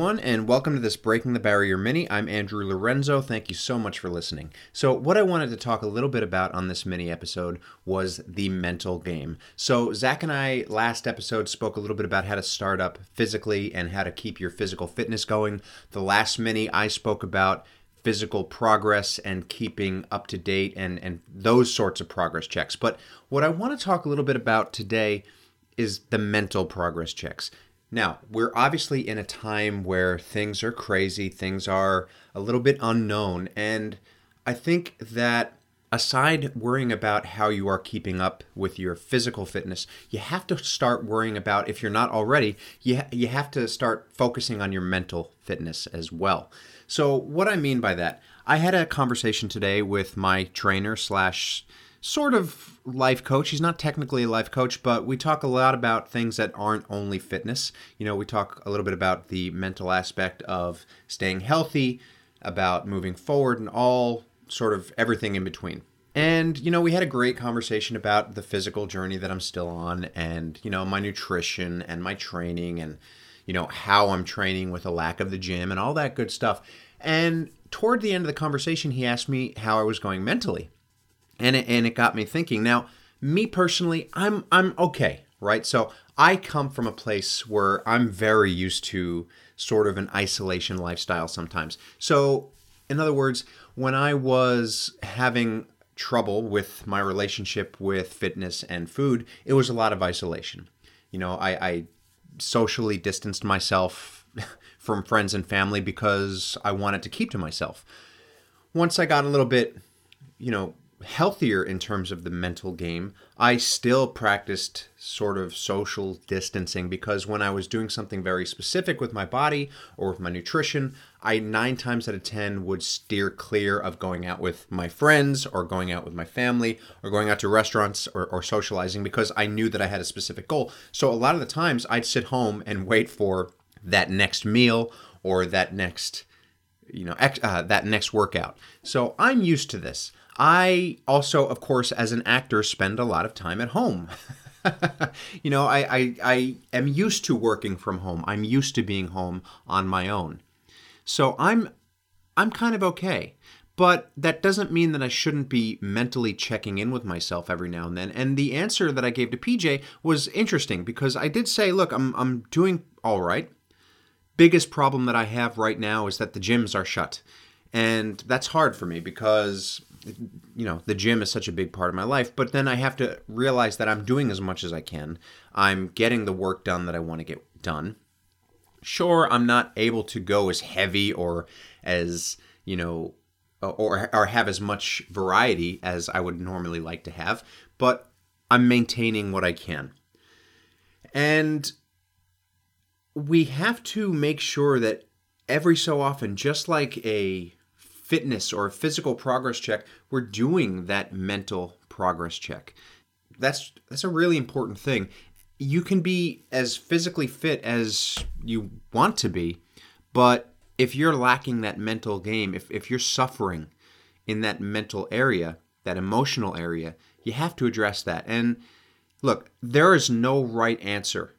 everyone, and welcome to this Breaking the Barrier mini. I'm Andrew Lorenzo. Thank you so much for listening. So, what I wanted to talk a little bit about on this mini episode was the mental game. So, Zach and I last episode spoke a little bit about how to start up physically and how to keep your physical fitness going. The last mini, I spoke about physical progress and keeping up to date and, and those sorts of progress checks. But what I want to talk a little bit about today is the mental progress checks. Now, we're obviously in a time where things are crazy, things are a little bit unknown, and I think that aside worrying about how you are keeping up with your physical fitness, you have to start worrying about if you're not already, you ha- you have to start focusing on your mental fitness as well. So, what I mean by that, I had a conversation today with my trainer slash sort of life coach. He's not technically a life coach, but we talk a lot about things that aren't only fitness. You know, we talk a little bit about the mental aspect of staying healthy, about moving forward, and all sort of everything in between. And, you know, we had a great conversation about the physical journey that I'm still on and, you know, my nutrition and my training and, you know, how I'm training with a lack of the gym and all that good stuff. And toward the end of the conversation, he asked me how I was going mentally and it, and it got me thinking. Now, me personally, I'm I'm okay, right? So I come from a place where I'm very used to sort of an isolation lifestyle sometimes. So, in other words, when I was having trouble with my relationship with fitness and food, it was a lot of isolation. You know, I, I socially distanced myself from friends and family because I wanted to keep to myself. Once I got a little bit, you know, healthier in terms of the mental game, I still practiced sort of social distancing because when I was doing something very specific with my body or with my nutrition, I nine times out of 10 would steer clear of going out with my friends or going out with my family or going out to restaurants or, or socializing because I knew that I had a specific goal. So a lot of the times I'd sit home and wait for that next meal or that next you know ex- uh, that next workout. So i'm used to this I also, of course, as an actor, spend a lot of time at home. you know, I, I, I am used to working from home. I'm used to being home on my own. So I'm I'm kind of okay. But that doesn't mean that I shouldn't be mentally checking in with myself every now and then. And the answer that I gave to PJ was interesting because I did say, look, I'm I'm doing all right. Biggest problem that I have right now is that the gyms are shut. And that's hard for me because you know the gym is such a big part of my life but then i have to realize that i'm doing as much as i can. I'm getting the work done that i want to get done. Sure i'm not able to go as heavy or as you know or or have as much variety as i would normally like to have but i'm maintaining what i can. And we have to make sure that every so often just like a fitness or physical progress check, we're doing that mental progress check. That's that's a really important thing. You can be as physically fit as you want to be, but if you're lacking that mental game, if, if you're suffering in that mental area, that emotional area, you have to address that. And look, there is no right answer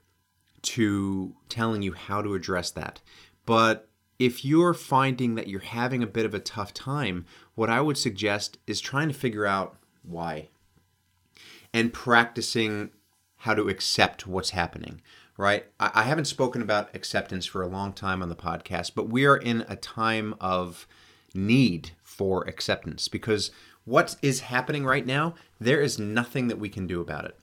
to telling you how to address that. But if you're finding that you're having a bit of a tough time, what I would suggest is trying to figure out why and practicing how to accept what's happening, right? I, haven't spoken about acceptance for a long time on the podcast, but we are in a time of need for acceptance because what is happening right now, there is nothing that we can do about it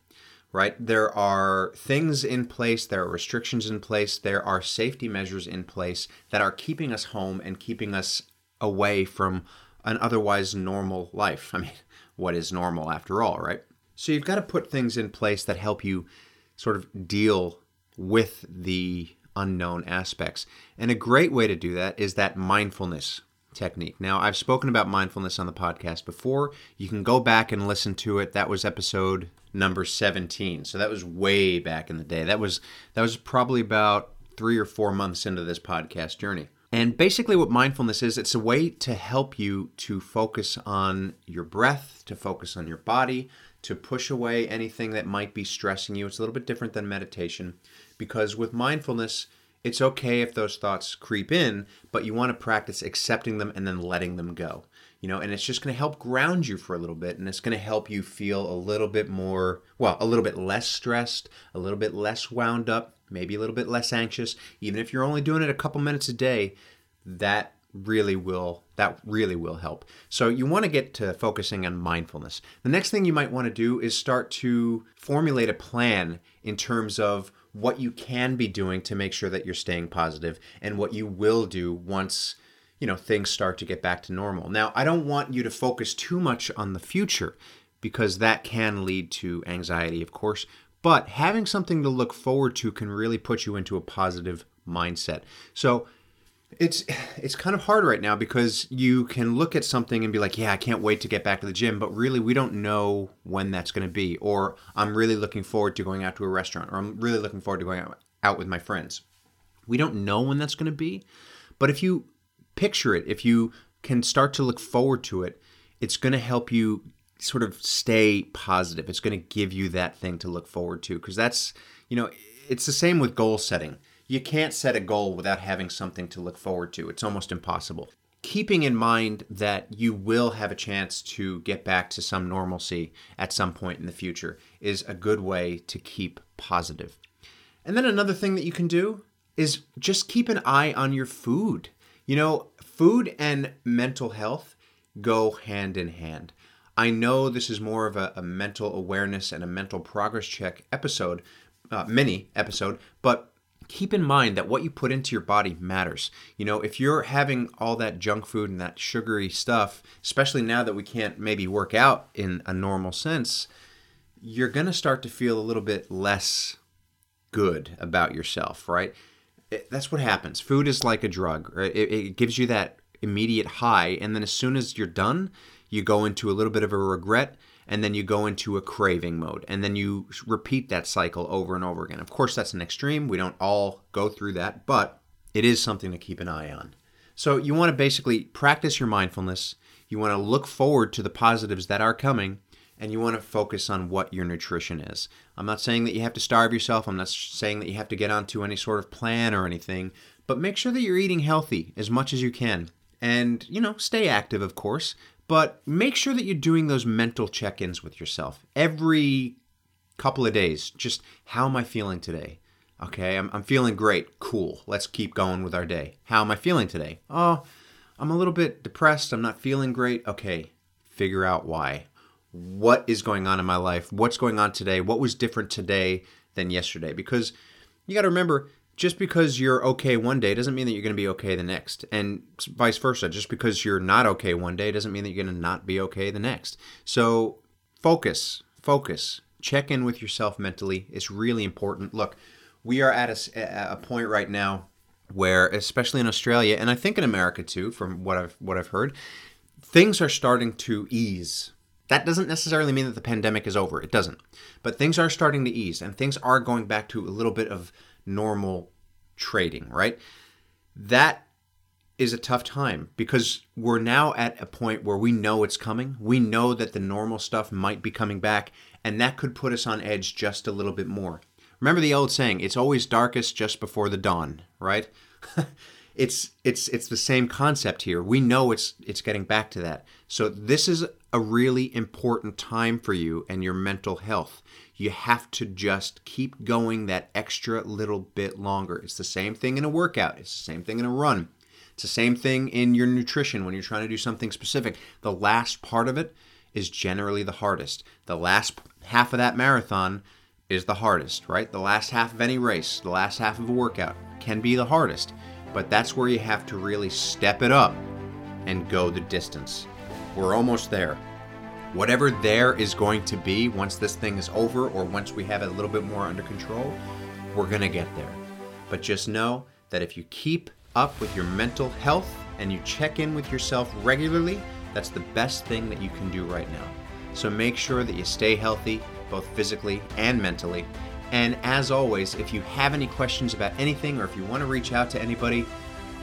right? There are things in place, there are restrictions in place, there are safety measures in place that are keeping us home and keeping us away from an otherwise normal life. I mean, what is normal after all, right? So you've got to put things in place that help you sort of deal with the unknown aspects. And a great way to do that is that mindfulness technique. Now, I've spoken about mindfulness on the podcast before. You can go back and listen to it. That was episode number 17. So that was way back in the day. That was that was probably about 3 or 4 months into this podcast journey. And basically what mindfulness is, it's a way to help you to focus on your breath, to focus on your body, to push away anything that might be stressing you. It's a little bit different than meditation because with mindfulness, it's okay if those thoughts creep in, but you want to practice accepting them and then letting them go. You know, and it's just going to help ground you for a little bit and it's going to help you feel a little bit more, well, a little bit less stressed, a little bit less wound up, maybe a little bit less anxious. Even if you're only doing it a couple minutes a day, that really will that really will help. So you want to get to focusing on mindfulness. The next thing you might want to do is start to formulate a plan in terms of what you can be doing to make sure that you're staying positive and what you will do once you know things start to get back to normal. Now, I don't want you to focus too much on the future because that can lead to anxiety, of course, but having something to look forward to can really put you into a positive mindset. So, it's it's kind of hard right now because you can look at something and be like, "Yeah, I can't wait to get back to the gym," but really we don't know when that's going to be. Or I'm really looking forward to going out to a restaurant, or I'm really looking forward to going out, with my friends. We don't know when that's going to be, but if you picture it, if you can start to look forward to it, it's going to help you sort of stay positive. It's going to give you that thing to look forward to because that's, you know, it's the same with goal setting you can't set a goal without having something to look forward to. It's almost impossible. Keeping in mind that you will have a chance to get back to some normalcy at some point in the future is a good way to keep positive. And then another thing that you can do is just keep an eye on your food. You know, food and mental health go hand in hand. I know this is more of a, a mental awareness and a mental progress check episode, uh, mini episode, but keep in mind that what you put into your body matters. You know, if you're having all that junk food and that sugary stuff, especially now that we can't maybe work out in a normal sense, you're going to start to feel a little bit less good about yourself, right? It, that's what happens. Food is like a drug, right? It, it gives you that immediate high, and then as soon as you're done, you go into a little bit of a regret and then you go into a craving mode and then you repeat that cycle over and over again. Of course, that's an extreme. We don't all go through that, but it is something to keep an eye on. So, you want to basically practice your mindfulness. You want to look forward to the positives that are coming and you want to focus on what your nutrition is. I'm not saying that you have to starve yourself. I'm not saying that you have to get onto any sort of plan or anything, but make sure that you're eating healthy as much as you can. And, you know, stay active, of course, but make sure that you're doing those mental check ins with yourself every couple of days. Just how am I feeling today? Okay, I'm, I'm feeling great. Cool. Let's keep going with our day. How am I feeling today? Oh, I'm a little bit depressed. I'm not feeling great. Okay, figure out why. What is going on in my life? What's going on today? What was different today than yesterday? Because you got to remember, just because you're okay one day doesn't mean that you're going to be okay the next. And vice versa. Just because you're not okay one day doesn't mean that you're going to not be okay the next. So focus, focus, check in with yourself mentally. It's really important. Look, we are at a, a point right now where, especially in Australia, and I think in America too, from what I've what I've heard, things are starting to ease. That doesn't necessarily mean that the pandemic is over. It doesn't. But things are starting to ease and things are going back to a little bit of normal trading, right? That is a tough time because we're now at a point where we know it's coming. We know that the normal stuff might be coming back, and that could put us on edge just a little bit more. Remember the old saying, it's always darkest just before the dawn, right? it's it's it's the same concept here. We know it's it's getting back to that. So this is a really important time for you and your mental health. You have to just keep going that extra little bit longer. It's the same thing in a workout. It's the same thing in a run. It's the same thing in your nutrition when you're trying to do something specific. The last part of it is generally the hardest. The last half of that marathon is the hardest, right? The last half of any race, the last half of a workout can be the hardest. But that's where you have to really step it up and go the distance. We're almost there. Whatever there is going to be once this thing is over or once we have it a little bit more under control, we're going to get there. But just know that if you keep up with your mental health and you check in with yourself regularly, that's the best thing that you can do right now. So make sure that you stay healthy, both physically and mentally, and as always, if you have any questions about anything or if you want to reach out to anybody,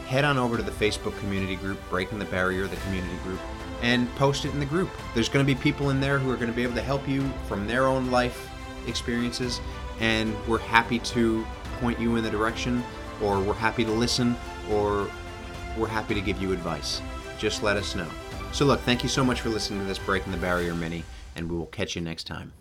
head on over to the Facebook community group, Breaking the Barrier, the community group, and post it in the group. There's going to be people in there who are going to be able to help you from their own life experiences, and we're happy to point you in the direction or we're happy to listen, or we're happy to give you advice. Just let us know. So, look, thank you so much for listening to this Breaking the Barrier mini, and we will catch you next time.